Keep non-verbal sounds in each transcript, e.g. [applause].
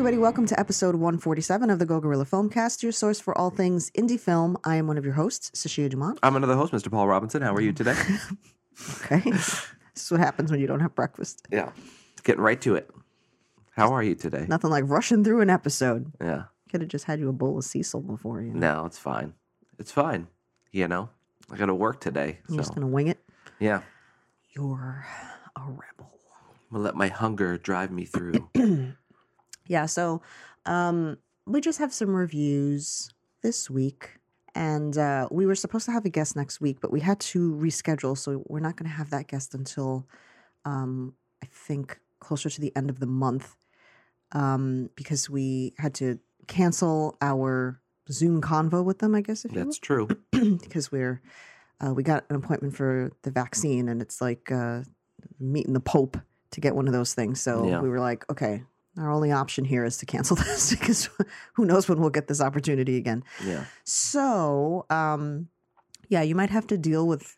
everybody. Welcome to episode 147 of the Go Gorilla Filmcast, your source for all things indie film. I am one of your hosts, Sashia Dumont. I'm another host, Mr. Paul Robinson. How are you today? [laughs] Okay. this is what happens when you don't have breakfast. yeah. Getting right to it. How are you today? Nothing like rushing through an episode. Yeah. Could have just had you a bowl of Cecil before you. No, it's fine. It's fine. You know, I got to work today. I'm just going to wing it. yeah. You're a rebel. I'm going to let my hunger drive me through. [clears throat] Yeah, so um, we just have some reviews this week. And uh, we were supposed to have a guest next week, but we had to reschedule. So we're not going to have that guest until um, I think closer to the end of the month um, because we had to cancel our Zoom convo with them, I guess, if That's true. [clears throat] because we're uh, we got an appointment for the vaccine and it's like uh, meeting the Pope to get one of those things. So Yeah. we were like, okay, our only option here is to cancel [laughs] this because who knows when we'll get this opportunity again. Yeah. So um, yeah, you might have to deal with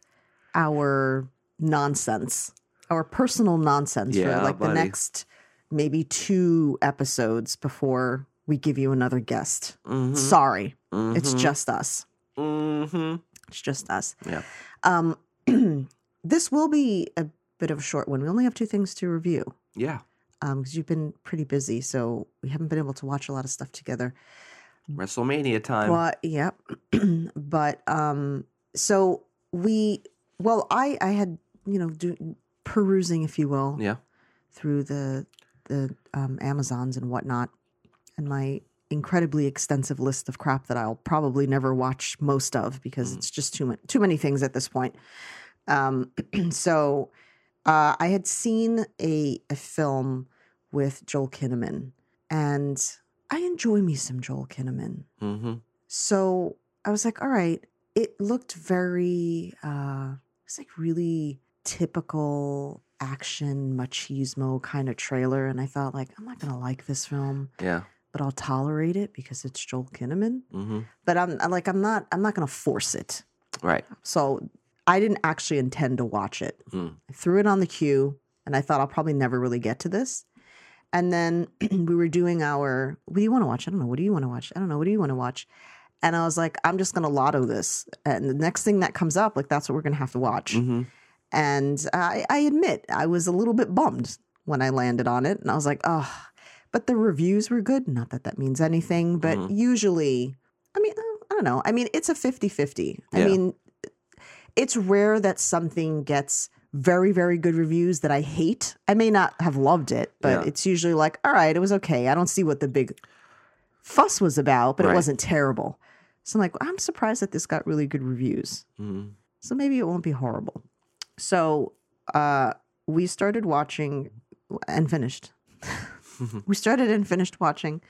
our nonsense, our personal nonsense Yeah, for like the next maybe two episodes before we give you another guest. Mm-hmm. Sorry, it's just us. Mm-hmm. It's just us. Yeah. Um, [clears throat] this will be a bit of a short one. We only have two things to review Yeah. Because you've been pretty busy, so we haven't been able to watch a lot of stuff together. WrestleMania time. But yep, [clears throat] but um, so we well, I I had you know do, perusing, if you will, Yeah. through the the um, Amazons and whatnot, and my incredibly extensive list of crap that I'll probably never watch most of because Mm. it's just too many too many things at this point. Um, [clears throat] so uh, I had seen a a film with Joel Kinnaman, and I enjoy me some Joel Kinnaman. Mm-hmm. So I was like, all right. It looked very, uh, it's like really typical action machismo kind of trailer. And I thought, like, I'm not going to like this film, Yeah. but I'll tolerate it because it's Joel Kinnaman. Mm-hmm. But I'm like, I'm not, I'm not going to force it. Right. So I didn't actually intend to watch it. Mm. I threw it on the queue and I thought I'll probably never really get to this. And then [clears throat] we were doing our, what do you want to watch? I don't know. What do you want to watch? I don't know. What do you want to watch? And I was like, I'm just going to lotto this. And the next thing that comes up, like, that's what we're going to have to watch. Mm-hmm. And I, I admit, I was a little bit bummed when I landed on it. And I was like, oh, but the reviews were good. Not that that means anything, but Mhm. usually, I mean, uh, I don't know. I mean, it's a 50 50. I Yeah. mean, it's rare that something gets very, very good reviews that I hate. I may not have loved it, but Yeah. it's usually like, all right, it was okay. I don't see what the big fuss was about, but it wasn't terrible. So I'm like, I'm surprised that this got really good reviews. Mm-hmm. So maybe it won't be horrible. So uh, we started watching and finished. [laughs] we started and finished watching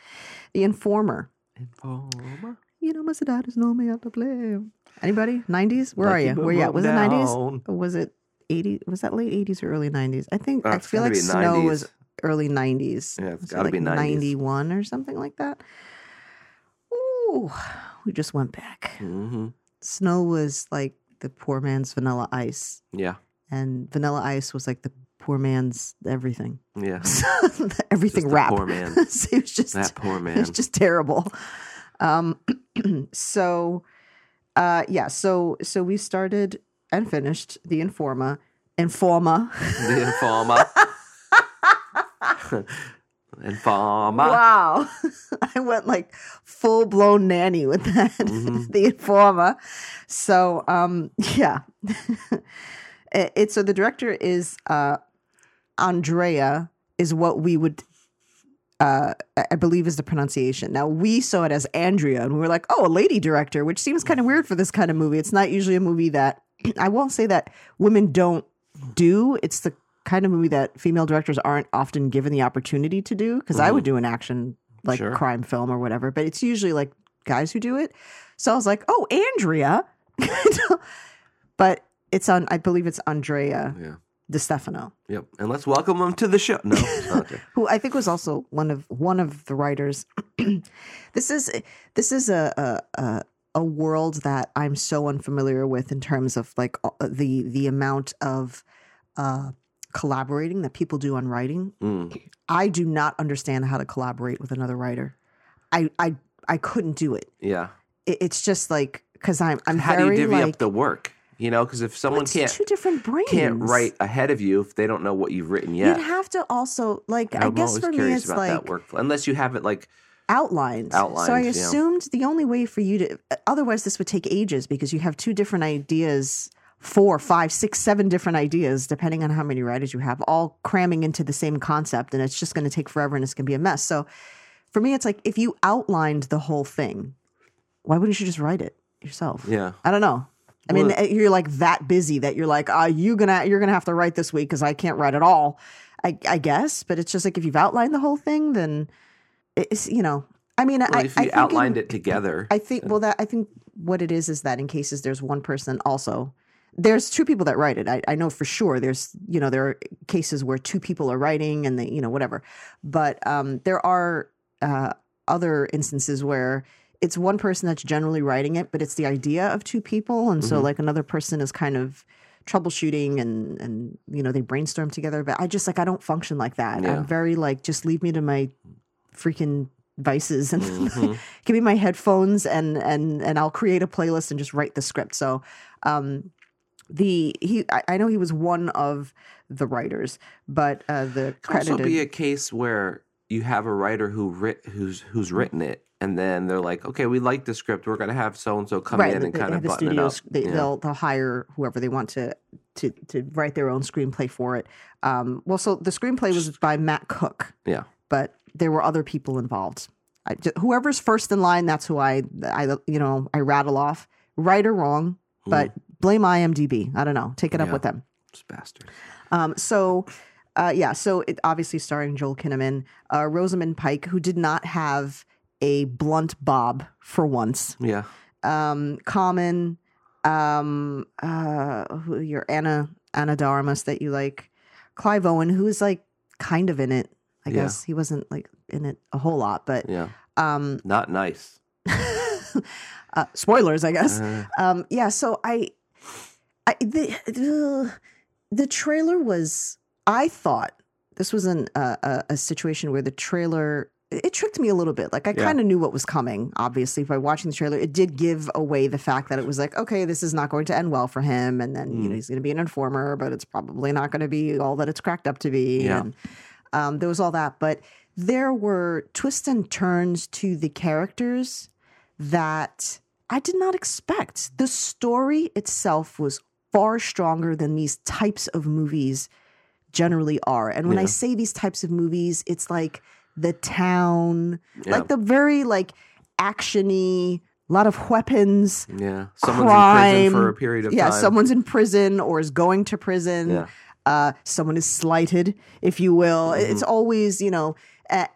The Informer. Informer. You know, my Mercedes no me out to play. Anybody? 90s? Where are you? Where you at? Was it 90s? was it 80? Was that late 80s or early 90s? I think, Uh, I feel like Snow 90s. was early 90s. Yeah, it's gotta like be 90s. 91 or something like that. Ooh, we just went back. Mm-hmm. Snow was like the poor man's vanilla ice. Yeah. and Vanilla Ice was like the poor man's everything. Yeah. [laughs] [laughs] everything Just rap. poor man. [laughs] So it was just That poor man it was just terrible. Um, [clears throat] so uh, yeah, so so we started and finished the Informa. Informa. The Informa. [laughs] Informer. Wow. [laughs] I went like full blown nanny with that. Mhm. [laughs] the Informa. So um yeah. it, it's so the director is uh Andrea is what we would uh I believe is the pronunciation. Now we saw it as Andrea and we were like, "Oh, a lady director," which seems kind of weird for this kind of movie. It's not usually a movie that [clears throat] I won't say that women don't do. It's the kind of movie that female directors aren't often given the opportunity to do because I would mm-hmm. do an action like Sure. crime film or whatever, but it's usually like guys who do it. So I was like, "Oh, Andrea." [laughs] but it's on I believe it's Andrea Yeah. Di Stefano, Yep. And let's welcome him to the show. No. [laughs] Who I think was also one of one of the writers. [clears throat] this is this is a, a a a world that I'm so unfamiliar with in terms of like uh, the the amount of uh, collaborating that people do on writing. Mm. I do not understand how to collaborate with another writer. I I I couldn't do it. Yeah. it it's just like because I'm I'm How do you divvy like up the work? You know, because if someone can't two different brains can't write ahead of you if they don't know what you've written yet. You'd have to also like I I'm guess always for me curious it's about like that workflow, unless you have it like outlined. So I Outlined, yeah. assumed the only way for you to otherwise this would take ages because you have two different ideas, four, five, six, seven different ideas, depending on how many writers you have, all cramming into the same concept, and it's just going to take forever and it's going to be a mess. So for me, it's like if you outlined the whole thing, why wouldn't you just write it yourself? yeah. I don't know. I mean, Well- eh, you're like that busy that you're like, uh, you gonna you're gonna have to write this week because I can't write at all. I, I guess, but it's just like if you've outlined the whole thing, then it's you know. I mean, Well, I, if I you think outlined in, it together, I think well that I think what it is is that in cases there's one person also. There's two people that write it. I, I know for sure. There's you know there are cases where two people are writing and they you know whatever, but um, there are uh, other instances where it's one person that's generally writing it, but it's the idea of two people, and so Mhm. like another person is kind of troubleshooting and and you know they brainstorm together. But I just like I don't function like that. Yeah. I'm very like just leave me to my freaking vices and Mhm. [laughs] give me my headphones and and and I'll create a playlist and just write the script. So um the he I, I know he was one of the writers, but uh the could also be a case where you have a writer who writ who's who's written it, and then they're like, okay, we like the script, we're gonna have so and so come in and kind of the button it up. studios they, Yeah. they'll they'll hire whoever they want to to to write their own screenplay for it. Um well so the screenplay was by Matt Cook. Yeah. But there were other people involved. I, ju- whoever's first in line, that's who I I you know, I rattle off. Right or wrong, but blame IMDb. I don't know. Take it up with them. Just bastards. Um, so, uh, yeah, so it obviously starring Joel Kinnaman, uh, Rosamund Pike, who did not have a blunt bob for once. Yeah. Um, Common, um, uh, your Anna Ana de Armas that you like, Clive Owen, who is like kind of in it. I Yeah. guess he wasn't like in it a whole lot, but Yeah. um, Not nice. [laughs] uh, spoilers, I guess. Uh, Um, yeah, so I, I the, the the trailer was. I thought this was an uh, a, a situation where the trailer it tricked me a little bit. Like I Yeah. kind of knew what was coming. Obviously, by watching the trailer, it did give away the fact that it was like, okay, this is not going to end well for him, and then you know Mm. he's going to be an informer, but it's probably not going to be all that it's cracked up to be. Yeah. And um, there was all that, but there were twists and turns to the characters that I did not expect. The story itself was far stronger than these types of movies generally are. And when I say these types of movies, it's like The Town, yeah. like the very like actiony, a lot of weapons. yeah. Someone's in prison for a period of Yeah, time. Yeah, someone's in prison or is going to prison Yeah. Uh, someone is slighted, if you will. Mm-hmm. It's always, you know,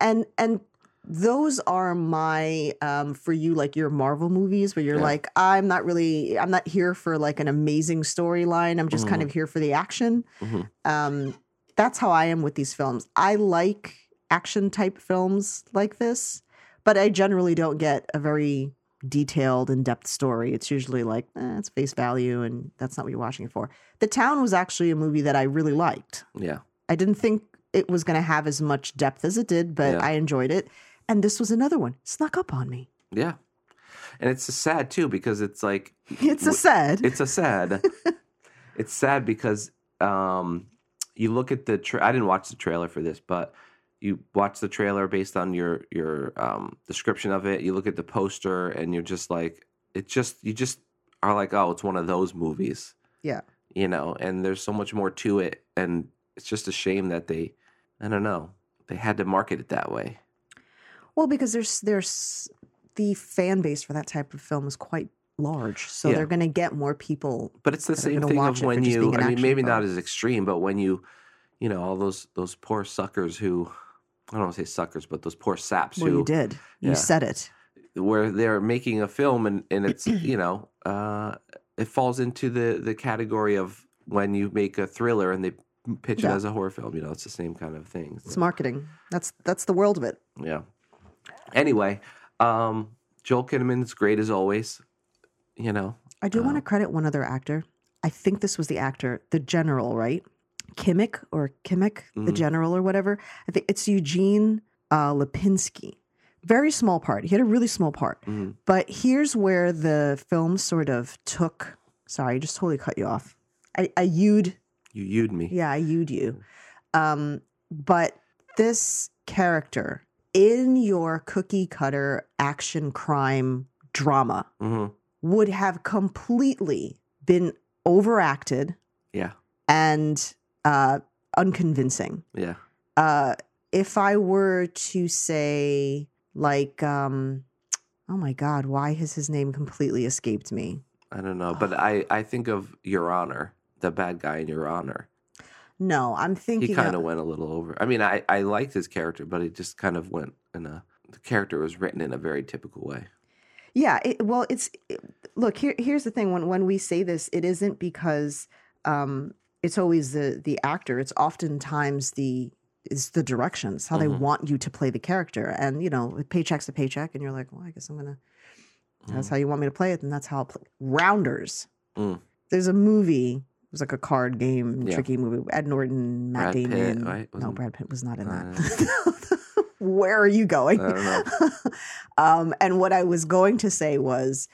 and and those are my um for you like your Marvel movies where you're Yeah. like I'm not really I'm not here for like an amazing storyline. I'm just kind Mm-hmm. of here for the action. Mhm. Um that's how I am with these films. I like action type films like this, but I generally don't get a very detailed in-depth story. It's usually like eh, it's face value and that's not what you're watching it for. The Town was actually a movie that I really liked. Yeah. I didn't think it was going to have as much depth as it did, but Yeah. I enjoyed it. And this was another one. Snuck up on me. Yeah. And it's sad too because it's like [laughs] It's a sad. it's a sad. [laughs] it's sad because um, you look at the. Tra- I didn't watch the trailer for this, but you watch the trailer based on your your um, description of it. You look at the poster, and you're just like, it just you just are like, oh, it's one of those movies. Yeah. You know, and there's so much more to it, and it's just a shame that they, I don't know, they had to market it that way. well, because there's there's the fan base for that type of film is quite large, so Yeah. they're going to get more people. But it's the same thing of when you. I mean, maybe film. not as extreme, but when you, you know, all those those poor suckers who, I don't want to say suckers, but those poor saps Well, who, you did. You yeah. said it. where they're making a film and and it's [clears throat] you know, uh, it falls into the the category of when you make a thriller and they pitch it as a horror film. You know, it's the same kind of thing. It's marketing. That's that's the world of it. Yeah. Anyway, um, Joel Kinnaman's great as always. You know, I do want to credit one other actor. I think this was the actor, the general, right? Kimmich or Kimmich, the Mhm. general or whatever. I think it's Eugene uh, Lipinski. Very small part. He had a really small part. Mhm. But here's where the film sort of took. Sorry, I just totally cut you off. I, I you'd You you'd me. yeah, I you'd you. Um, but this character in your cookie cutter action crime drama hmm would have completely been overacted Yeah. and uh, unconvincing. Yeah. Uh, if I were to say, like, um, oh my God, why has his name completely escaped me? I don't know, but I I think of Your Honor, the bad guy in Your Honor. No, I'm thinking He kind of, went a little over. I mean, I I liked his character, but it just kind of went in a. The character was written in a very typical way. Yeah, it, well, it's it- look here. Here's the thing: when when we say this, it isn't because um, it's always the the actor. It's oftentimes the it's the directions, how they Mhm. want you to play the character, and you know, paycheck's a paycheck, and you're like, well, I guess I'm gonna. That's Mhm. how you want me to play it, and that's how I'll play. Rounders. Mm. There's a movie. It was like a card game, Yeah. tricky movie. Ed Norton, Matt Brad Pitt, Damon. right? No, Brad Pitt was not in Uh, that. [laughs] Where are you going? I don't know. [laughs] um, and what I was going to say was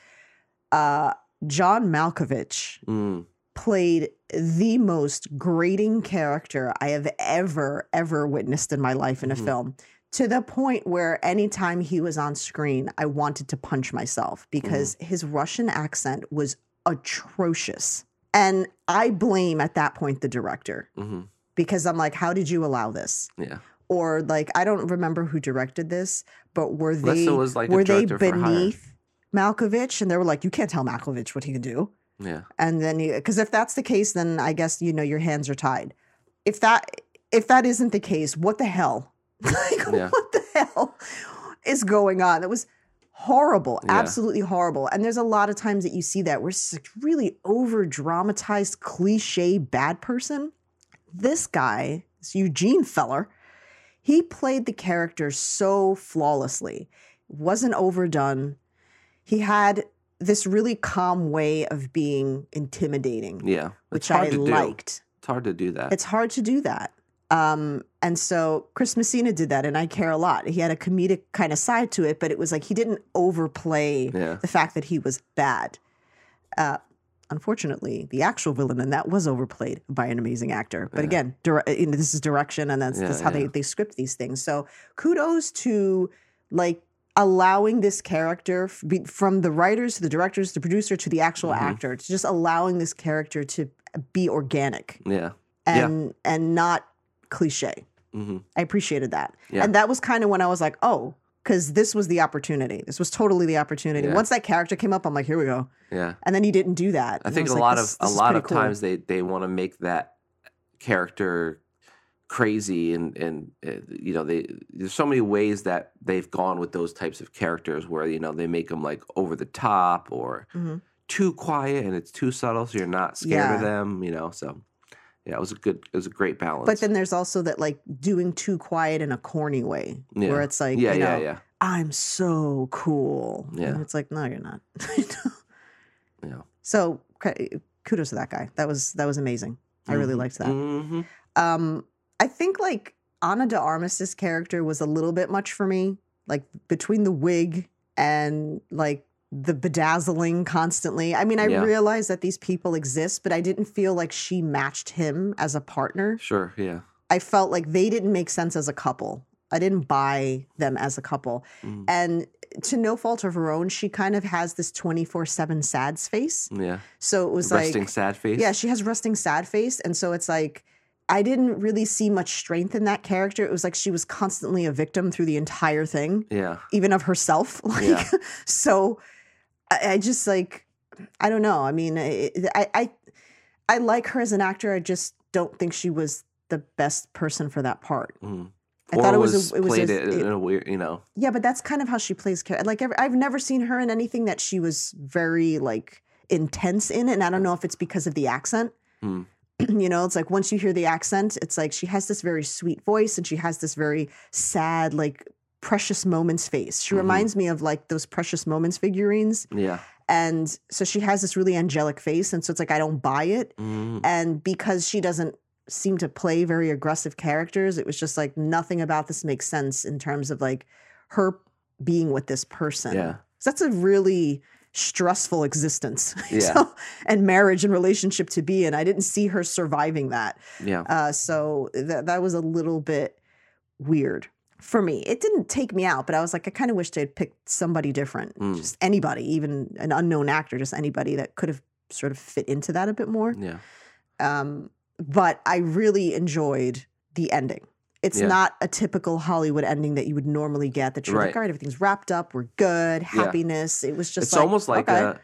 uh, John Malkovich Mm. Played the most grating character I have ever, ever witnessed in my life in a Mhm. film. To the point where anytime he was on screen, I wanted to punch myself because his Russian accent was atrocious. And I blame at that point the director hmm because I'm like, how did you allow this? Yeah. Or like, I don't remember who directed this, but were they like were they director for hire. beneath Malkovich? And they were like, you can't tell Malkovich what he can do. Yeah. And then, because if that's the case, then I guess you know your hands are tied. If that if that isn't the case, what the hell? [laughs] like, Yeah. what the hell is going on? It was horrible, Yeah. absolutely horrible. And there's a lot of times that you see that where it's really over dramatized, cliche bad person. This guy, this Eugene Feller, he played the character so flawlessly. Wasn't overdone. He had this really calm way of being intimidating, Yeah. Which I to do. liked. It's hard to do that. It's hard to do that. Um, and so Chris Messina did that, and I care a lot. He had a comedic kind of side to it, but it was like he didn't overplay yeah. the fact that he was bad. Uh, unfortunately, the actual villain in that was overplayed by an amazing actor. But Yeah. again, you know, this is direction, and that's, Yeah, that's how they, they script these things. So kudos to like allowing this character from the writers to the directors, to the producer to the actual Mhm. actor, to just allowing this character to be organic Yeah. Yeah. and and not cliche. hmm I appreciated that. Yeah. And that was kind of when I was like, oh, because this was the opportunity. This was totally the opportunity. Yeah. Once that character came up, I'm like, here we go. Yeah. And then he didn't do that. I And think a like, lot of a lot of cool. times they they want to make that character crazy and and uh, you know they there's so many ways that they've gone with those types of characters where you know they make them like over the top or Mhm. too quiet and it's too subtle so you're not scared of them you know so yeah it was a good it was a great balance But then there's also that like doing too quiet in a corny way, Yeah. where it's like, yeah you yeah know, yeah I'm so cool. Yeah. And it's like, no, you're not. [laughs] yeah so kudos to that guy. That was that was amazing. I really Mhm. liked that. Mhm. Um, I think like Ana de Armas's character was a little bit much for me. Like between the wig and like the bedazzling constantly. I mean, I Yeah. realized that these people exist, but I didn't feel like she matched him as a partner. sure yeah I felt like they didn't make sense as a couple. I didn't buy them as a couple. Mhm. And to no fault of her own, she kind of has this 24 7 sad face. yeah So it was resting like. sad face Yeah, she has resting sad face, and so it's like I didn't really see much strength in that character. It was like she was constantly a victim through the entire thing, yeah even of herself. [laughs] Like, Yeah. so I, I just like I don't know. I mean, I, I I I like her as an actor. I just don't think she was the best person for that part. Mhm. I or thought it was, was, a, it was played a- it in a weird you know yeah, but that's kind of how she plays character. Like I've never seen her in anything that she was very like intense in, and I don't know if it's because of the accent. Hmm. [clears throat] you know, it's like once you hear the accent, it's like she has this very sweet voice, and she has this very sad, like precious moments face. She Mhm. reminds me of like those precious moments figurines, yeah and so she has this really angelic face, and so it's like I don't buy it, Mhm. and because she doesn't seem to play very aggressive characters. It was just like nothing about this makes sense in terms of like her being with this person. Yeah. 'Cause That's a really stressful existence. [laughs] Yeah. So, and marriage and relationship to be in. I didn't see her surviving that. Yeah. Uh, so that that was a little bit weird for me. It didn't take me out, but I was like, I kind of wish they'd picked somebody different, Mm. just anybody, even an unknown actor, just anybody that could have sort of fit into that a bit more. Yeah. Um, but I really enjoyed the ending. It's Yeah. not a typical Hollywood ending that you would normally get. That you're like, all right, everything's wrapped up, we're good, Yeah. happiness. It was just it's like, almost like okay. a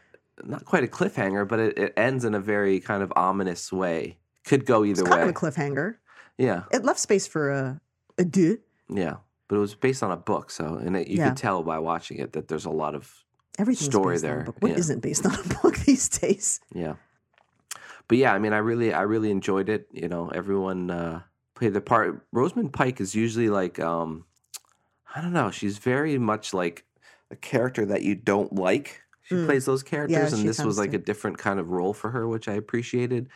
not quite a cliffhanger, but it, it ends in a very kind of ominous way. Could go it's either kind way. of a cliffhanger. yeah. It left space for a a duh. Yeah. But it was based on a book, so and it, you Yeah. could tell by watching it that there's a lot of Everything's story based on a there, book. What yeah. not based on a book [laughs] these days? Yeah. But yeah, I mean, I really, I really enjoyed it. You know, everyone uh, played the part. Rosamund Pike is usually like, um, I don't know, she's very much like a character that you don't like. She Mm. plays those characters, and this was like to. a different kind of role for her, which I appreciated.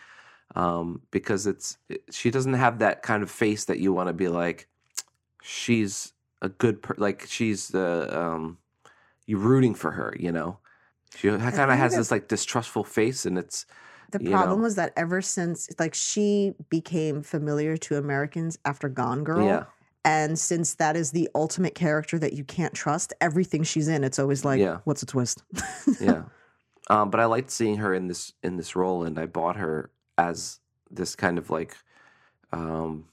Um, because it's it, she doesn't have that kind of face that you want to be like. She's a good per like she's the um, you rooting for her, you know. She kind of has this like distrustful face, and it's The problem know. was that ever since like she became familiar to Americans after Gone Girl. yeah. And since that is the ultimate character that you can't trust, everything she's in, it's always like, Yeah. what's a twist? [laughs] yeah. Um, but I liked seeing her in this in this role, and I bought her as this kind of like um,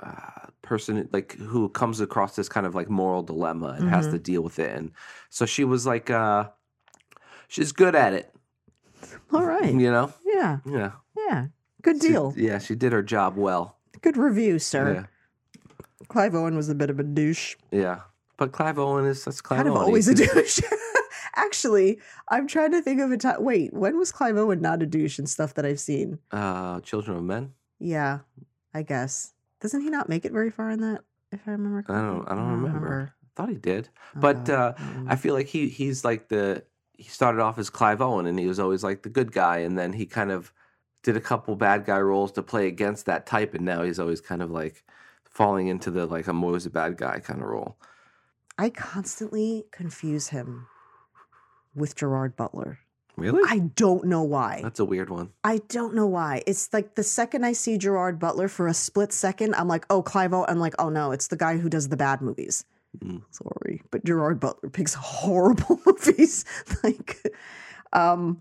uh, person like who comes across this kind of like moral dilemma and has Mhm. to deal with it. And so she was like, uh, she's good at it, All right. you know. Yeah. Yeah, Yeah. Good She- deal. yeah, she did her job well. Good review, sir. Yeah, Clive Owen was a bit of a douche. yeah. But Clive Owen is that's Clive kind of Owen. always a He's- douche. [laughs] Actually, I'm trying to think of a time. Wait, when was Clive Owen not a douche and stuff that I've seen? Uh, Children of Men. Yeah, I guess. Doesn't he not make it very far in that? If I remember, I don't. I don't remember. Thought he did. Oh, But, uh, I I feel like he he's like the he started off as Clive Owen and he was always like the good guy and then he kind of did a couple bad guy roles to play against that type and now he's always kind of like falling into the like I'm always a bad guy kind of role. I constantly confuse him with Gerard Butler. Really? I don't know why. That's a weird one. I don't know why. It's like the second I see Gerard Butler for a split second, I'm like, oh, Clive Owen. I'm like, oh no, it's the guy who does the bad movies. Mm. Sorry, but Gerard Butler picks horrible [laughs] movies. like, um,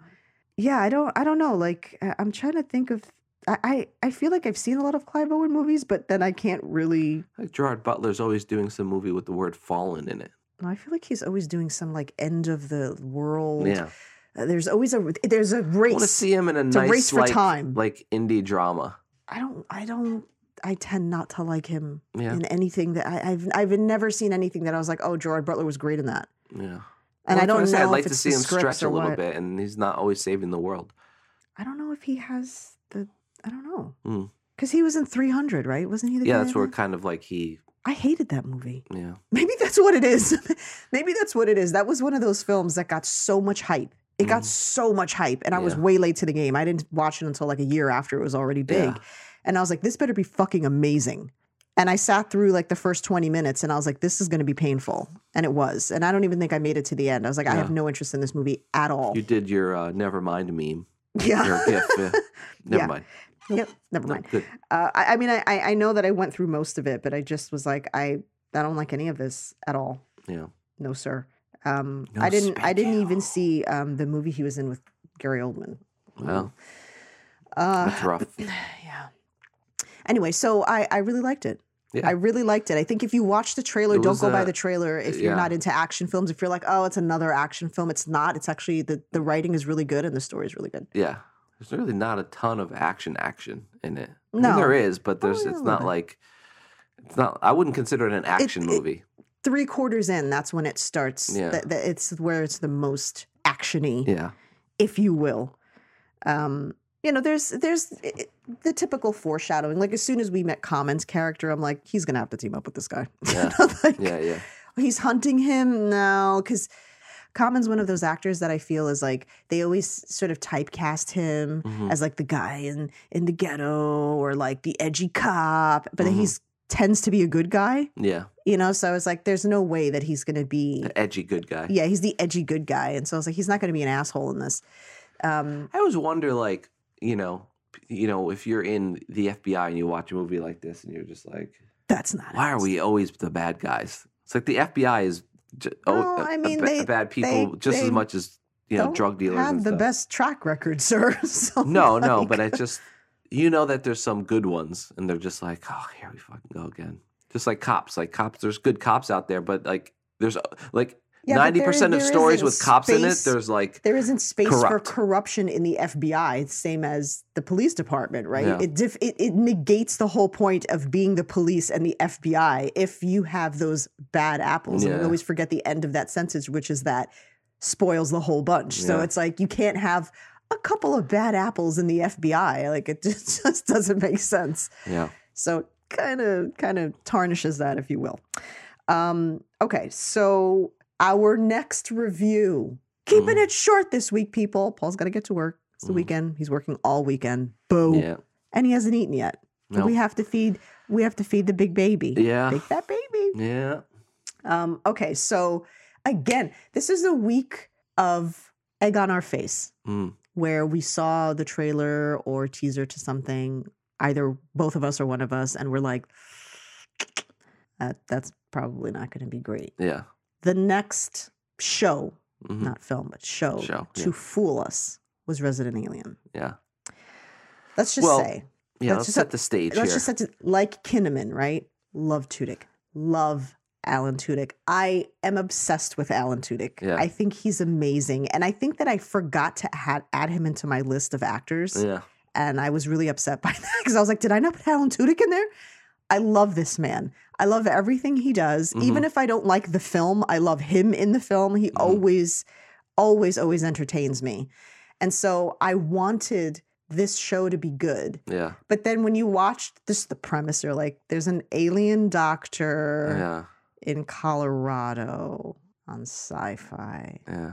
yeah, I don't, I don't know. Like, I- I'm trying to think of. I, I, I feel like I've seen a lot of Clive Owen movies, but then I can't really. Like Gerard Butler's always doing some movie with the word fallen in it. I feel like he's always doing some like end of the world. Yeah. Uh, There's always a there's a I race. want to see him in a It's a nice race for like, time. like indie drama. I don't I don't I tend not to like him Yeah. in anything that I, I've I've never seen anything that I was like, oh, Gerard Butler was great in that. Yeah. And Well, I don't know I'd like if to it's see him stretch a little what. bit and he's not always saving the world. I don't know if he has the I don't know Hmm. because he was in 300, right? Wasn't he the Yeah, guy that's where that? kind of like he I hated that movie. yeah. [laughs] Maybe that's what it is. [laughs] Maybe that's what it is. That was one of those films that got so much hype. It got Mhm. so much hype, and I was way late to the game. I didn't watch it until like a year after it was already big. Yeah. And I was like, this better be fucking amazing. And I sat through like the first 20 minutes and I was like, this is going to be painful. And it was. And I don't even think I made it to the end. I was like, I have no interest in this movie at all. You did your uh, never mind meme. [laughs] yeah. Your GIF. Yeah. [laughs] Never Yeah. mind. yep. Never mind. good. Uh, I, I mean, I, I I know that I went through most of it, but I just was like, I, I don't like any of this at all. Yeah. No, sir. Um, No I didn't. I didn't even see um, the movie he was in with Gary Oldman. Well, uh, that's rough. [sighs] yeah. Anyway, so I I really liked it. Yeah. I really liked it. I think if you watch the trailer, It don't go by uh, the trailer. If you're yeah. not into action films, if you're like, oh, it's another action film, it's not. It's actually the the writing is really good and the story is really good. Yeah. There's really not a ton of action action in it. I mean, No. there is, but there's yeah, it's not like it's not I wouldn't consider it an action it- movie. Three quarters in, that's when it starts. Yeah. That, that it's where it's the most actiony. yeah. if you will. Um, you know, there's there's i- the typical foreshadowing. Like as soon as we met Common's character, I'm like, he's gonna have to team up with this guy. [laughs] Yeah. [laughs] Like, Yeah, yeah. He's hunting him now because Common's one of those actors that I feel is like they always sort of typecast him Mhm. as like the guy in in the ghetto or like the edgy cop, but Mhm. he's tends to be a good guy, Yeah, you know. So I was like, there's no way that he's going to be. the edgy good guy. Yeah, he's the edgy good guy, and so I was like, he's not going to be an asshole in this. Um, I always wonder, like, you know, you know, if you're in the FBI and you watch a movie like this, and you're just like, that's not. why are we always the bad guys? It's like the FBI is, j- Well, oh, I a- a mean, ba- they- bad people they- just they as much as you know drug dealers. have the best track record, [laughs] sir. [laughs] So, No, no, but I just you know that there's some good ones, and they're just like, oh, here we fucking go again. Just like cops, like cops. There's good cops out there, but like there's uh, like Yeah, ninety there- percent of stories with cops in it. There's like there isn't space for corruption in the FBI, same as the police department, right? Yeah. It, dif- it it negates the whole point of being the police and the FBI if you have those bad apples. And we always forget the end of that sentence, which is that spoils the whole bunch. So it's like you can't have a couple of bad apples in the FBI. Like it [laughs] just, just doesn't make sense. yeah, So kind of kind of tarnishes that, if you will. Um, okay, so our next review. Keeping Mhm. it short this week, people. Paul's got to get to work. It's the Mhm. weekend. He's working all weekend. Boo. yeah, And he hasn't eaten yet. no, We have to feed. We have to feed the big baby. yeah, Big fat baby. yeah. Um, okay, so again, this is a week of egg on our face Mm, where we saw the trailer or teaser to something, either both of us or one of us, and we're like, that, that's probably not going to be great. yeah. The next show, mhm, not film, but show, Show, to yeah. fool us was Resident Alien. Yeah, Let's just Well, say, yeah. Let's Let's just set set- the stage let's here. just set to, like Kinnaman, right? Love Tudyk. Love Alan Tudyk. I am obsessed with Alan Tudyk. Yeah. I think he's amazing. And I think that I forgot to add, add him into my list of actors. yeah, and I was really upset [laughs] by that because I was like, did I not put Alan Tudyk in there? I love this man. I love everything he does. Mm-hmm. Even if I don't like the film, I love him in the film. He mm-hmm. always, always, always entertains me. And so I wanted this show to be good. yeah, But then when you watched this, the premise, you're like, there's an alien doctor yeah, in Colorado on Syfy. yeah,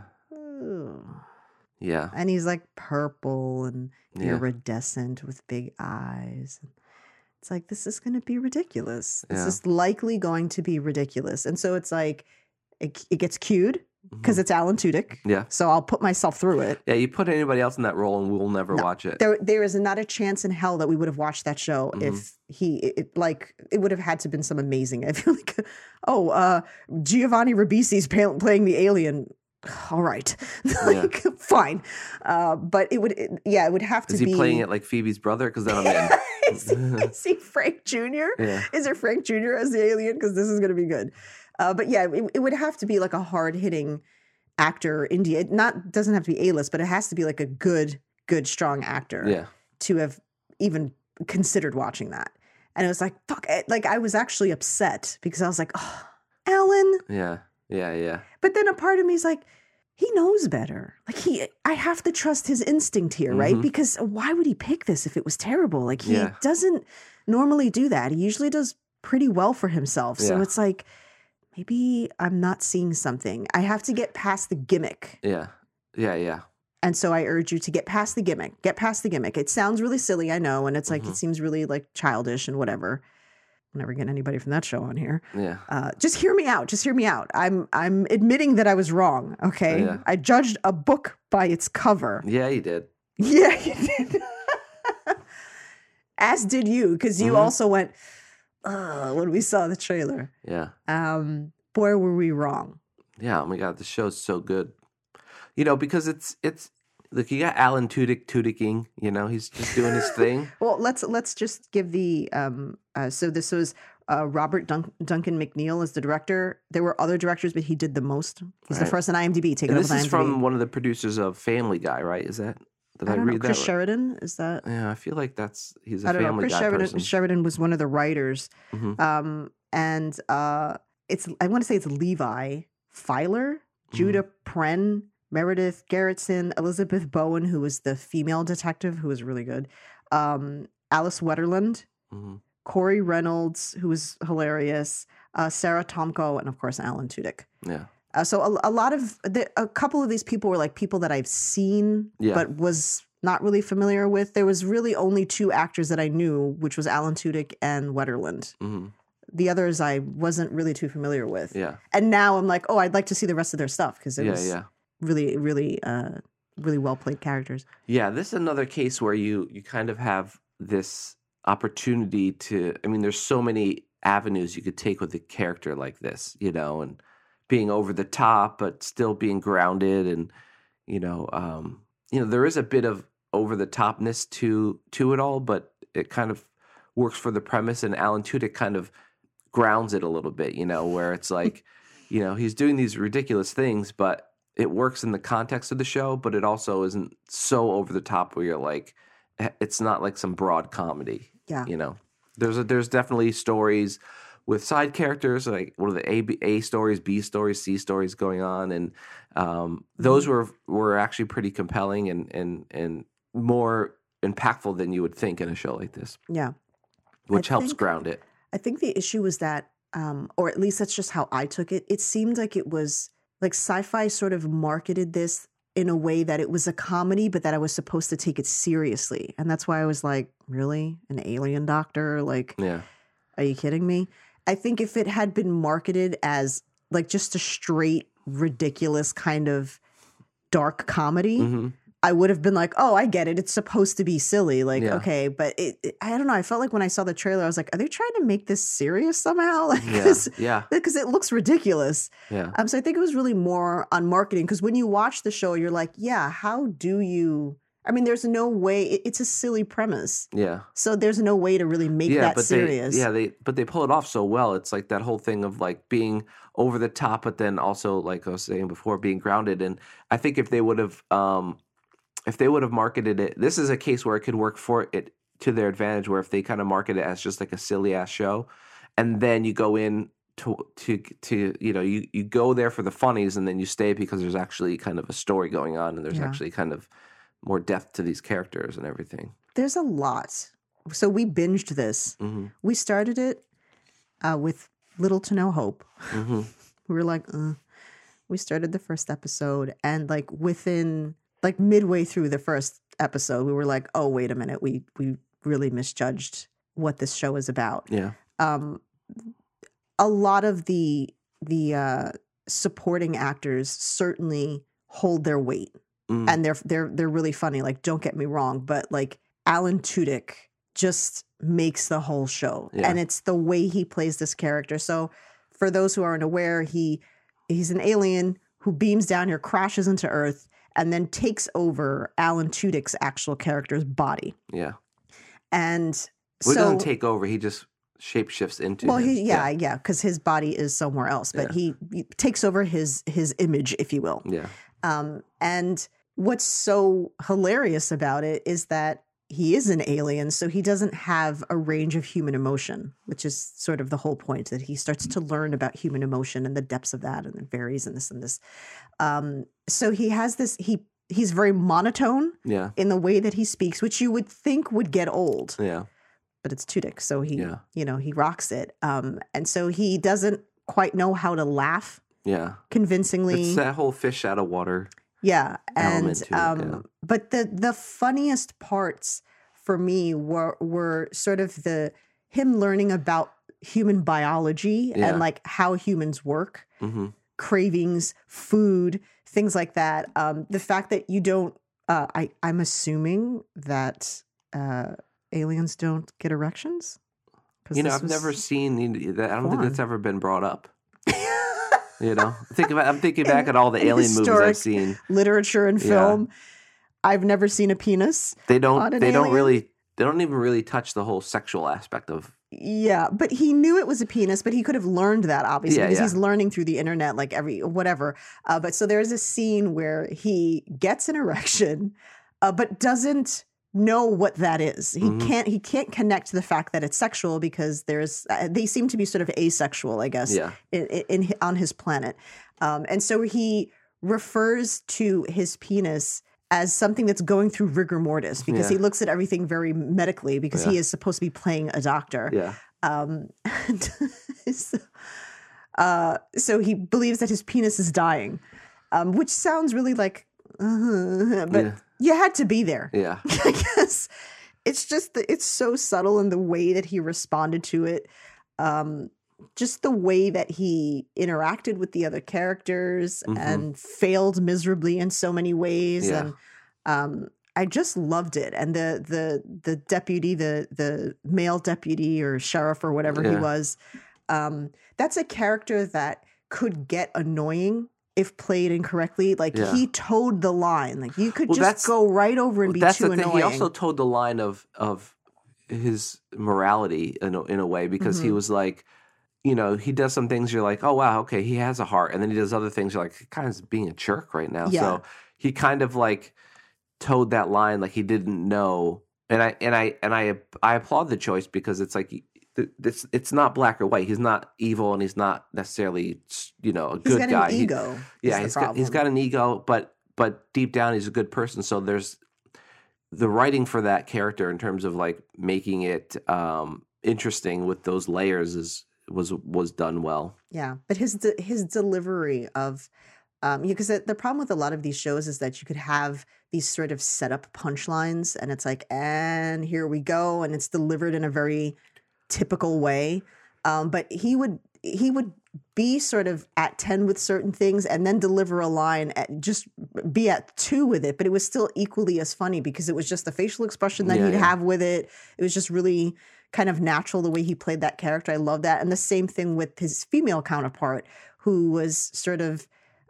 yeah. And he's like purple and Yeah. iridescent with big eyes. It's like this is going to be ridiculous. This Yeah. is likely going to be ridiculous. And so it's like it, it gets cued because mhm. it's Alan Tudyk. Yeah. So I'll put myself through it. Yeah, you put anybody else in that role and we'll never No, watch it. There, there is not a chance in hell that we would have watched that show Mhm. if he, it, like, it would have had to been some amazing. I feel like, [laughs] oh, uh, Giovanni Ribisi's playing the alien. All right, [laughs] like, fine, uh, but it would, it- yeah, it would have to Is he be. playing it like Phoebe's brother? Because then I'm in. [laughs] is, he, is he Frank Jr.? Yeah. Is there Frank Jr. as the alien? Because this is going to be good. Uh, but yeah, it, it would have to be like a hard hitting actor. India, it not doesn't have to be A list, but it has to be like a good, good, strong actor Yeah. to have even considered watching that. And it was like, fuck, it. like I was actually upset because I was like, oh, Alan. Yeah. Yeah. Yeah. But then a part of me is like, he knows better. Like he, I have to trust his instinct here, right? Mhm. Because why would he pick this if it was terrible? Like he Yeah. doesn't normally do that. He usually does pretty well for himself. So Yeah. it's like maybe I'm not seeing something. I have to get past the gimmick. Yeah. Yeah. Yeah. And so I urge you to get past the gimmick. Get past the gimmick. It sounds really silly, I know, and it's like Mhm. it seems really like childish and whatever. Never get anybody from that show on here. Yeah. Uh, just hear me out. Just hear me out. I'm I'm admitting that I was wrong. Okay, Yeah. I judged a book by its cover. Yeah. You did. Yeah, [laughs] you did. As did you, because you Mhm. also went uh, when we saw the trailer. Yeah. Um, boy, were we wrong. Yeah. Oh my God. The show's so good. You know, because it's, it's, look, you got Alan Tudyk Tudyking, you know, he's just doing his thing. [laughs] Well, let's let's just give the um. Uh, so this was uh, Robert Dun- Duncan McNeill as the director. There were other directors, but he did the most. He's the first on IMDb. Take And this is from one of the producers of Family Guy, right? Is that, did I, I don't know. read Chris that? right? Sheridan is that? Yeah. I feel like that's, he's a I don't know. Chris Guy Sheridan, person. Sheridan was one of the writers. Mhm. Um, and uh, it's I want to say it's Levi Fiehler, Mm-hmm. Judah Prehn, Meredith Garretson, Elizabeth Bowen, who was the female detective, who was really good. Um, Alice Wetterlund, Mhm. Corey Reynolds, who was hilarious. Uh, Sara Tomko, and of course Alan Tudyk. Yeah. Uh, so a, a lot of the, a couple of these people were like people that I've seen, Yeah. but was not really familiar with. There was really only two actors that I knew, which was Alan Tudyk and Wetterlund. hmm The others I wasn't really too familiar with. Yeah. And now I'm like, oh, I'd like to see the rest of their stuff because it Yeah. was Yeah. Really, really, uh, really well played characters. Yeah, this is another case where you you kind of have this opportunity to I mean there's so many avenues you could take with a character like this, you know, and being over the top but still being grounded and you know, um you know there is a bit of over the topness to to it all, but it kind of works for the premise and Alan Tudyk kind of grounds it a little bit, you know, where it's [laughs] like, you know, he's doing these ridiculous things, but it works in the context of the show, but it also isn't so over the top where you're like, eh, it's not like some broad comedy. Yeah. You know, there's a, there's definitely stories with side characters, like what are the A, B, A stories, B stories, C stories going on, and um, those were were actually pretty compelling and and and more impactful than you would think in a show like this, Yeah. which helps think- ground it. I think the issue was that, um, or at least that's just how I took it. It seemed like it was like Syfy sort of marketed this in a way that it was a comedy, but that I was supposed to take it seriously, and that's why I was like, really, an alien doctor? Like, Yeah. are you kidding me? I think if it had been marketed as like just a straight, ridiculous kind of dark comedy, hmm I would have been like, oh, I get it. It's supposed to be silly. Like, Yeah. okay. But it, it- I don't know. I felt like when I saw the trailer, I was like, are they trying to make this serious somehow? [laughs] Like, Yeah. because Yeah. it looks ridiculous. Yeah. Um, so I think it was really more on marketing because when you watch the show, you're like, yeah, how do you? I mean, there's no way. It, it's a silly premise. Yeah. So there's no way to really make that but serious. They, yeah, they but they pull it off so well. It's like that whole thing of like being over the top, but then also like I was saying before, being grounded. And I think if they would have, um, if they would have marketed it, this is a case where it could work for it to their advantage. Where if they kind of market it as just like a silly ass show, and then you go in to to to you know you you go there for the funnies, and then you stay because there's actually kind of a story going on, and there's Yeah. actually kind of more depth to these characters and everything. There's a lot. So we binged this. hmm We started it uh, with little to no hope. hmm [laughs] we were like, uh. we started the first episode, and like within like midway through the first episode, we were like, oh wait a minute, we we really misjudged what this show is about. Yeah. Um, a lot of the the uh, supporting actors certainly hold their weight, Mm. and they're they're they're really funny. Like, don't get me wrong, but like Alan Tudyk just makes the whole show, Yeah. and it's the way he plays this character. So, for those who aren't aware, he he's an alien who beams down here, crashes into Earth, and then takes over Alan Tudyk's actual character's body. Yeah. And Well, he so, doesn't take over. He just shapeshifts into. well, him. he yeah yeah because his body is somewhere else, but Yeah. he, he takes over his his image, if you will. Yeah. Um, and what's so hilarious about it is that he is an alien, so he doesn't have a range of human emotion, which is sort of the whole point that he starts to learn about human emotion and the depths of that, and it varies and this and this. Um, so he has this he he's very monotone Yeah. in the way that he speaks, which you would think would get old, Yeah. but it's Tudyk, so he Yeah. you know he rocks it. Um, and so he doesn't quite know how to laugh Yeah. convincingly. It's that whole fish out of water. Yeah, and it, um, yeah. but the the funniest parts for me were were sort of the him learning about human biology Yeah. and like how humans work, hmm cravings, food, things like that. Um, the fact that you don't, uh, I I'm assuming that uh, aliens don't get erections. You know, I've was- never seen. I don't think that's ever been brought up. You know, think about. I'm thinking back at all the [laughs] alien movies I've seen. literature and Yeah. film. I've never seen a penis. They don't. They don't really. They don't even really touch the whole sexual aspect of. Yeah, but he knew it was a penis, but he could have learned that obviously Yeah, because yeah. he's learning through the internet, like every whatever. Uh, but so there's a scene where he gets an erection, uh, but doesn't know what that is. He Mhm. can't. He can't connect to the fact that it's sexual because there's. Uh, they seem to be sort of asexual, I guess, Yeah. in, in, in on his planet, um, and so he refers to his penis as something that's going through rigor mortis because Yeah. he looks at everything very medically because he is supposed to be playing a doctor. Yeah. Um, and [laughs] so Uh, so he believes that his penis is dying, um, which sounds really like, uh, [laughs] but Yeah. You had to be there. Yeah. [laughs] I guess it's just the, it's so subtle in the way that he responded to it. Um, just the way that he interacted with the other characters Mhm. and failed miserably in so many ways. Yeah. And um, I just loved it. And the the the deputy, the the male deputy or sheriff or whatever he was, um, that's a character that could get annoying if played incorrectly. Like Yeah. he toed the line. Like you could Well, just go right over and be That's too the thing. annoying. He also told the line of of his morality in a, in a way because he Mhm. was like, you know, he does some things you're like, oh wow, okay, he has a heart, and then he does other things you're like, kind of being a jerk right now. Yeah. So he kind of like toed that line like he didn't know, and I and I and I I applaud the choice because it's like. It's it's not black or white. He's not evil, and he's not necessarily you know a He's good got guy. an He- ego. yeah, he's got he's got an ego, but but deep down he's a good person. So there's the writing for that character in terms of like making it um interesting with those layers is was was done well. Yeah, but his de- his delivery of, um, because the, the problem with a lot of these shows is that you could have these sort of setup punchlines, and it's like, and here we go, and it's delivered in a very typical way. Um, but he would he would be sort of at ten with certain things, and then deliver a line at just be at two with it, but it was still equally as funny because it was just the facial expression that Yeah, he'd yeah. have with it. It was just really kind of natural the way he played that character. I love that. And the same thing with his female counterpart, who was sort of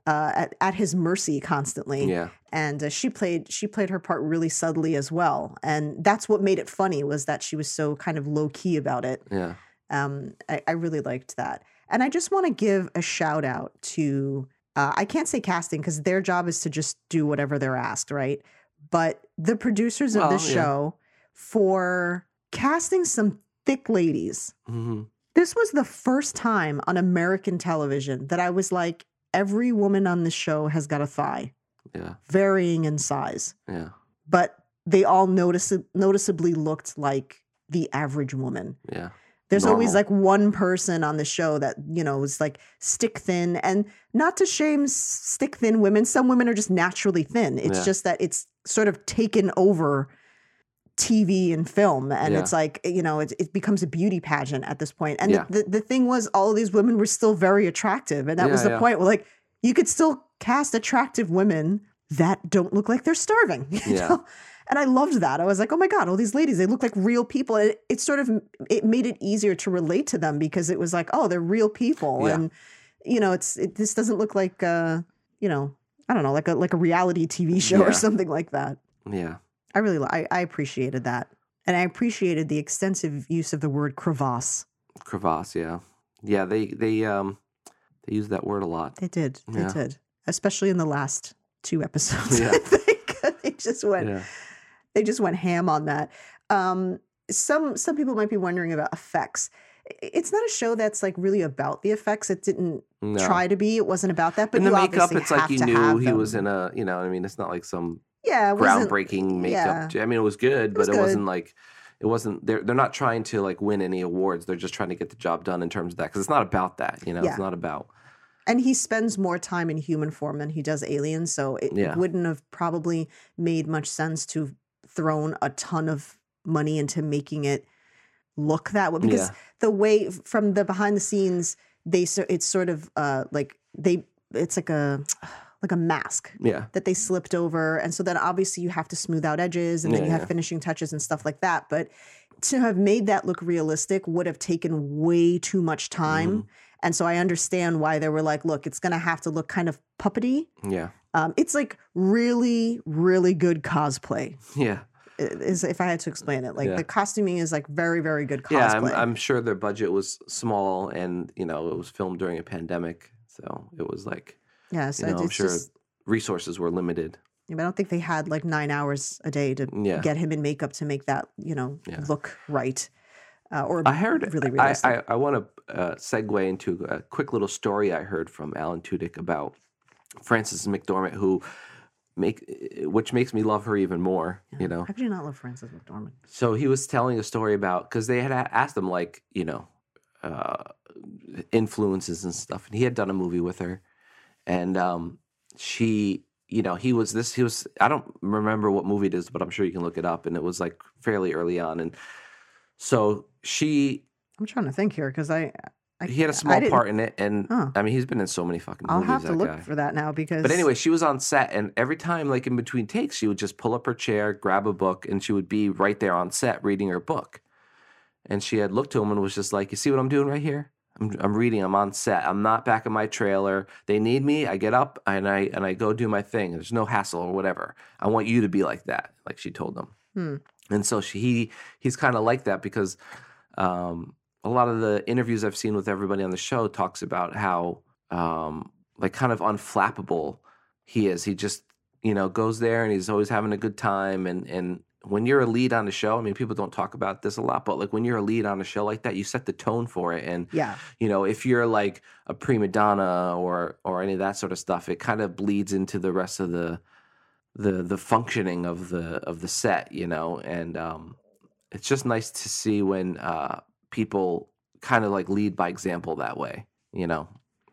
uh, at, at his mercy constantly. Yeah, And uh, she played she played her part really subtly as well. And that's what made it funny was that she was so kind of low key about it. yeah, Um, I, I really liked that. And I just want to give a shout out to uh, I can't say casting because their job is to just do whatever they're asked, right? But the producers of Well, this yeah. show for casting some thick ladies. hmm This was the first time on American television that I was like, every woman on the show has got a thigh, yeah, varying in size, yeah, but they all notice- noticeably looked like the average woman. yeah, There's always like one person on the show that, you know, is like stick thin and not to shame stick thin women. Some women are just naturally thin. It's Yeah. just that it's sort of taken over TV and film. And Yeah. it's like, you know, it, it becomes a beauty pageant at this point. And Yeah. the, the thing was, all of these women were still very attractive. And that was the yeah. point where like you could still cast attractive women that don't look like they're starving. [laughs] you Yeah. know? And I loved that. I was like, oh my God, all these ladies, they look like real people. And it, it sort of it made it easier to relate to them because it was like, oh, they're real people. Yeah. And you know, it's it, this doesn't look like uh, you know, I don't know, like a like a reality TV show Yeah. or something like that. yeah. I really I, I appreciated that. And I appreciated the extensive use of the word crevasse. Crevasse, yeah, yeah. They they um they use that word a lot. They did. They Yeah. did. Especially in the last two episodes. [laughs] Yeah. I think [laughs] they just went Yeah, they just went ham on that. Um, some some people might be wondering about effects. It's not a show that's like really about the effects. It didn't no. try to be. It wasn't about that. But in the you makeup, it's like you knew he them. was in a, you know, I mean, it's not like some yeah groundbreaking makeup. yeah. I mean, it was good, was but it good. wasn't like it wasn't. They're they're not trying to like win any awards. They're just trying to get the job done in terms of that because it's not about that. You know, Yeah. it's not about. and he spends more time in human form than he does aliens so it Yeah. wouldn't have probably made much sense to thrown a ton of money into making it look that way because Yeah. the way from the behind the scenes they so it's sort of uh like they it's like a like a mask Yeah, that they slipped over. And so then obviously you have to smooth out edges and then Yeah, you have yeah. finishing touches and stuff like that. But to have made that look realistic would have taken way too much time. Mm-hmm. and so i understand why they were like look it's going to have to look kind of puppety. Yeah, um, it's like really really good cosplay yeah, is if i had to explain it. Like Yeah. the costuming is like very very good cosplay yeah. I'm, I'm sure their budget was small, and you know, it was filmed during a pandemic, so it was like yeah so you know, I'm sure just resources were limited. I don't think they had like nine hours a day to Yeah. get him in makeup to make that you know Yeah. look right uh, or I heard. really I realistic. I, I want to uh, segue into a quick little story I heard from Alan Tudyk about Frances McDormand, who make which makes me love her even more. You know, How could you not love Frances McDormand? so he was telling a story about because they had asked him like, you know, uh, influences and stuff. And he had done a movie with her, and um, she, you know, he was this. He was. I don't remember what movie it is, but I'm sure you can look it up. And it was like fairly early on, and so she. I'm trying to think here because I, I He had a small part in it, and Huh. I mean, he's been in so many fucking I'll movies. have to look guy. for that now because. But anyway, she was on set, and every time, like in between takes, she would just pull up her chair, grab a book, and she would be right there on set reading her book. And she had looked to him and was just like, "You see what I'm doing right here? I'm, I'm reading. I'm on set. I'm not back in my trailer. They need me. I get up and I and I go do my thing. There's no hassle or whatever. I want you to be like that." Like she told them. Hmm. And so she he he's kind of like that because um, a lot of the interviews I've seen with everybody on the show talks about how um, like kind of unflappable he is. He just you know goes there and he's always having a good time. And and when you're a lead on a show, I mean, people don't talk about this a lot, but like when you're a lead on a show like that, you set the tone for it. And yeah, you know, if you're like a prima donna or or any of that sort of stuff, it kind of bleeds into the rest of the the the functioning of the of the set, you know, and um, it's just nice to see when uh, people kind of like lead by example that way, you know.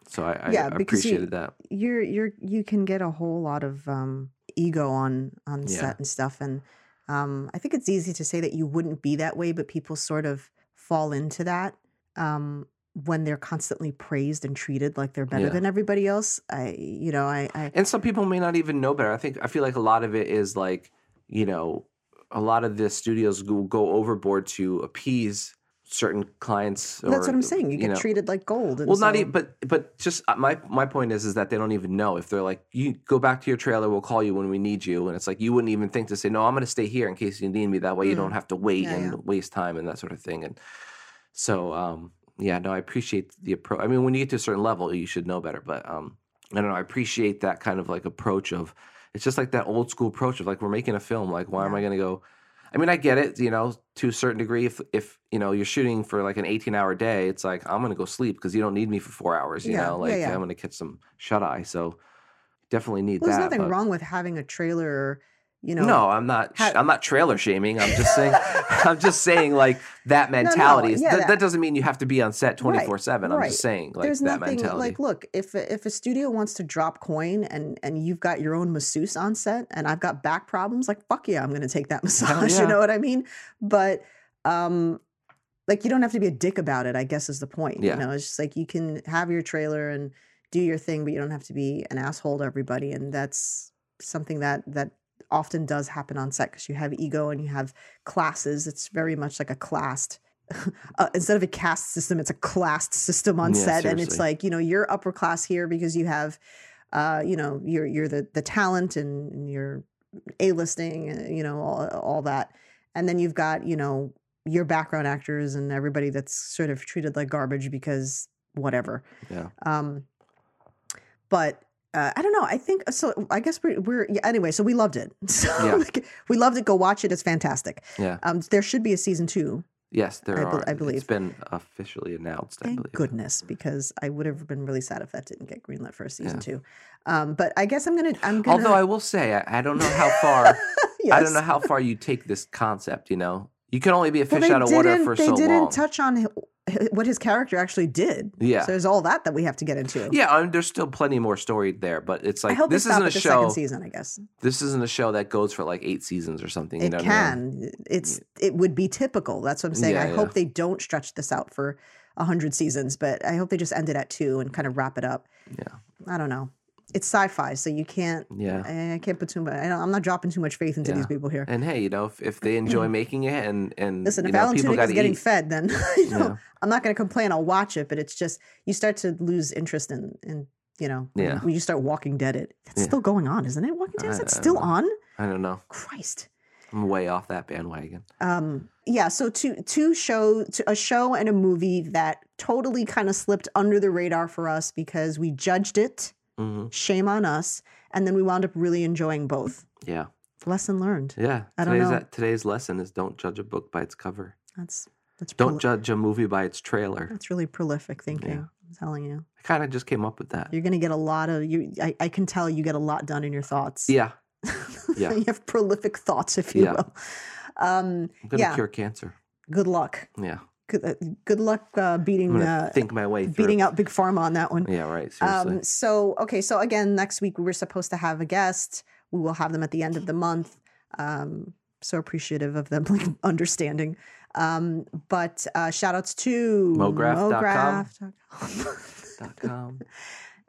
So I, I, Yeah, I because you- appreciated that. you're you're you can get a whole lot of um ego on on Yeah. set and stuff and um i think it's easy to say that you wouldn't be that way but people sort of fall into that um when they're constantly praised and treated like they're better Yeah. than everybody else i you know i i And some people may not even know better. I think I feel like a lot of it is like, you know, a lot of the studios will go overboard to appease certain clients. that's what i'm saying you get know, treated like gold and Well, not even, but but just uh, my my point is is that they don't even know if they're like you go back to your trailer, we'll call you when we need you, and it's like you wouldn't even think to say no, I'm going to stay here in case you need me. That way you Mm. don't have to wait Yeah, and yeah. waste time and that sort of thing. And so um, yeah, no, I appreciate the approach. I mean, when you get to a certain level, you should know better, but um, I don't know. I appreciate that kind of like approach of it's just like that old school approach of like we're making a film. Like why am I going to go? I mean, I get it, you know, to a certain degree. If if you know you're shooting for like an 18 hour day, it's like I'm gonna go sleep because you don't need me for four hours. You Yeah, know, like yeah. I'm gonna catch some shut eye. So definitely need well, there's that. nothing but- wrong with having a trailer you know no, I'm not. ha- I'm not trailer shaming. I'm just saying. [laughs] [laughs] I'm just saying like that no, mentality. yeah, that, that- that doesn't mean you have to be on set 24 seven. I'm right. just saying like there's that nothing mentality. like look if if a studio wants to drop coin and and you've got your own masseuse on set and i've got back problems like fuck yeah i'm gonna take that [laughs] massage yeah. you know what i mean but um like you don't have to be a dick about it i guess is the point Yeah. you know it's just like you can have your trailer and do your thing but you don't have to be an asshole to everybody and that's something that that often does happen on set because you have ego and you have classes it's very much like a classed [laughs] uh, instead of a caste system, it's a classed system on Yeah, set, and it's like you know you're upper class here because you have, uh, you know, you're you're the the talent and, and you're a listing, uh, you know, all, all that, and then you've got you know your background actors and everybody that's sort of treated like garbage because whatever. yeah. Um, but uh, I don't know. I think so. I guess we're, we're yeah, anyway. So we loved it. [laughs] So Yeah. like, we loved it. Go watch it. It's fantastic. Yeah. Um, there should be a season two. Yes, there I, are. I believe it's been officially announced. I Thank believe. goodness, because I would have been really sad if that didn't get greenlit for a season Yeah. two. Um, but I guess I'm gonna. I'm gonna. Although I will say, I, I don't know how far. [laughs] I don't know how far you take this concept. You know, you can only be a fish they out of water didn't- for they so didn't long. touch on what his character actually did. Yeah. So there's all that that we have to get into. yeah, I mean, there's still plenty more story there, but it's I like hope this isn't a the show. second season. I guess This isn't a show that goes for like eight seasons or something. You it know what I mean? can. It's it would be typical. That's what I'm saying. Yeah, I yeah. hope they don't stretch this out for a hundred seasons, but I hope they just end it at two and kind of wrap it up. Yeah. I don't know. It's Syfy, so you can't. Yeah. I, I can't put too much. I I'm not dropping too much faith into these people here. And hey, you know, if, if they [clears throat] enjoy making it and and Listen, you if know, Alan people Tudyk is getting eat, fed, then [laughs] you know, Yeah. I'm not going to complain. I'll watch it, but it's just you start to lose interest in, in you know, when, Yeah. when you start Walking Dead. It that's Yeah. still going on, isn't it? Walking Dead is still on? I don't know. Christ. I'm way off that bandwagon. Um, yeah. So two two show to a show and a movie that totally kind of slipped under the radar for us because we judged it. Hmm Shame on us, and then we wound up really enjoying both. Yeah, Lesson learned. yeah. I don't today's know. today's lesson is don't judge a book by its cover. That's that's Don't proli- judge a movie by its trailer. that's really prolific thinking. Yeah. I'm telling you. I kind of just came up with that. You're gonna get a lot of you. I, I can tell you get a lot done in your thoughts. Yeah, [laughs] Yeah. you have prolific thoughts, if you Yeah. will. Um, I'm gonna Yeah. cure cancer. good luck. Yeah, good, uh, good luck uh, beating uh, think my way through. beating out Big Pharma on that one. Yeah, right. Seriously. Um, so okay, so again, next week we were supposed to have a guest. We will have them at the end of the month. Um, so appreciative of them [laughs] like understanding. Um, but uh, shout outs to Mograph.com. [laughs] Com.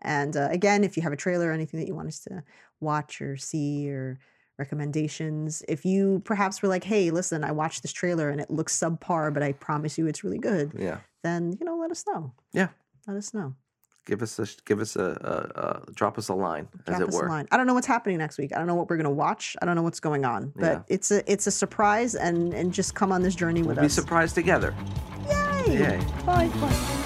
and uh, again, if you have a trailer or anything that you want us to watch or see or recommendations, if you perhaps were like, hey, listen, I watched this trailer and it looks subpar, but I promise you it's really good, Yeah. then you know, let us know. Yeah. Let us know. Give us a give us a, a, a drop us a line, as Drop it us a were. line. I don't know what's happening next week. I don't know what we're gonna watch. I don't know what's going on. But Yeah. it's a it's a surprise and and just come on this journey We'll with be us. surprised together. Yay! Yay. Bye. Bye.